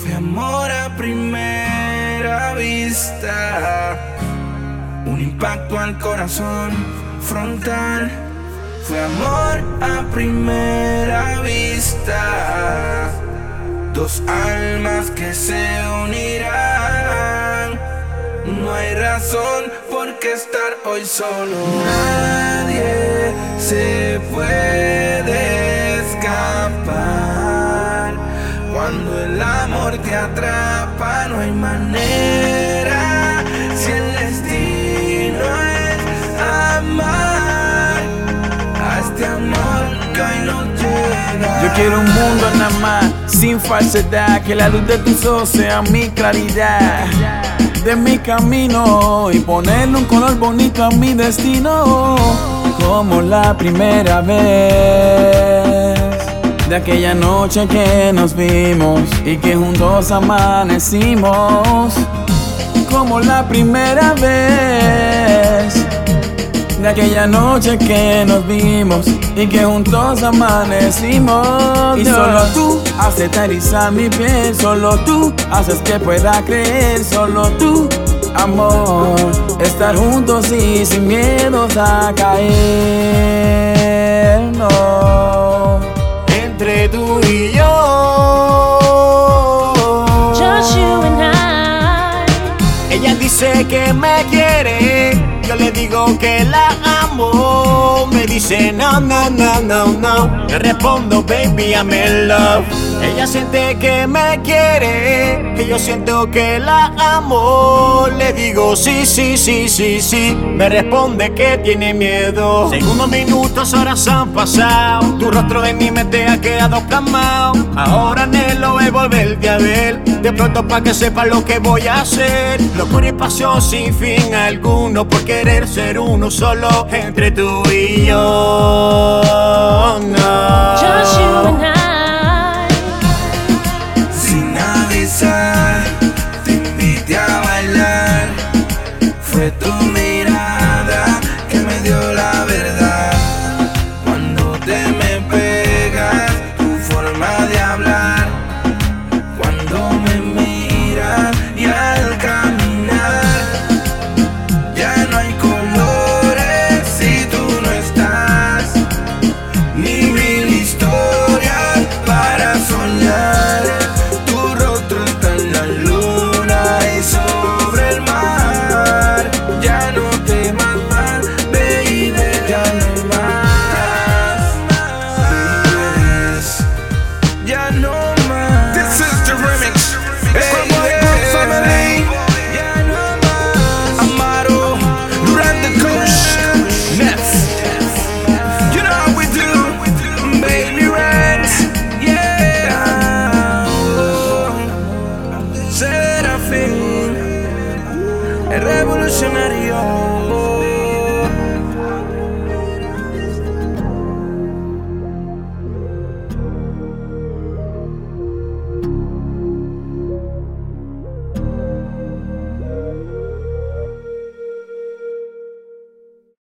Fue amor a primera vista. Un impacto al corazón frontal. Fue amor a primera vista. Dos almas que se unirán. No hay razón por qué estar hoy solo. Nadie se puede escapar. Te atrapa, no hay manera. Si el destino es amar a este amor que hoy no llega. Yo quiero un mundo nada más, sin falsedad, que la luz de tus ojos sea mi claridad de mi camino y ponerle un color bonito a mi destino, como la primera vez de aquella noche que nos vimos y que juntos amanecimos, como la primera vez de aquella noche que nos vimos y que juntos amanecimos. Y solo tú haces erizar mi piel, solo tú haces que pueda creer, solo tú, amor, estar juntos y sin miedos a caer. No. Entre tú y yo. Just you and I. Ella dice que me quiere yo le digo que la amo. Me dice no, no, no, no, no. Le respondo, baby, I'm in love. Ella siente que me quiere, y yo siento que la amo. Le digo sí, sí, sí, sí, sí. Me responde que tiene miedo. Segundos, minutos, horas han pasado. Tu rostro en mi mente ha quedado plasmado. Ahora anhelo es volverte a ver. De pronto pa' que sepa lo que voy a hacer. Locura y pasión sin fin alguno. Porque querer ser uno solo entre tú y yo. from es revolucionario.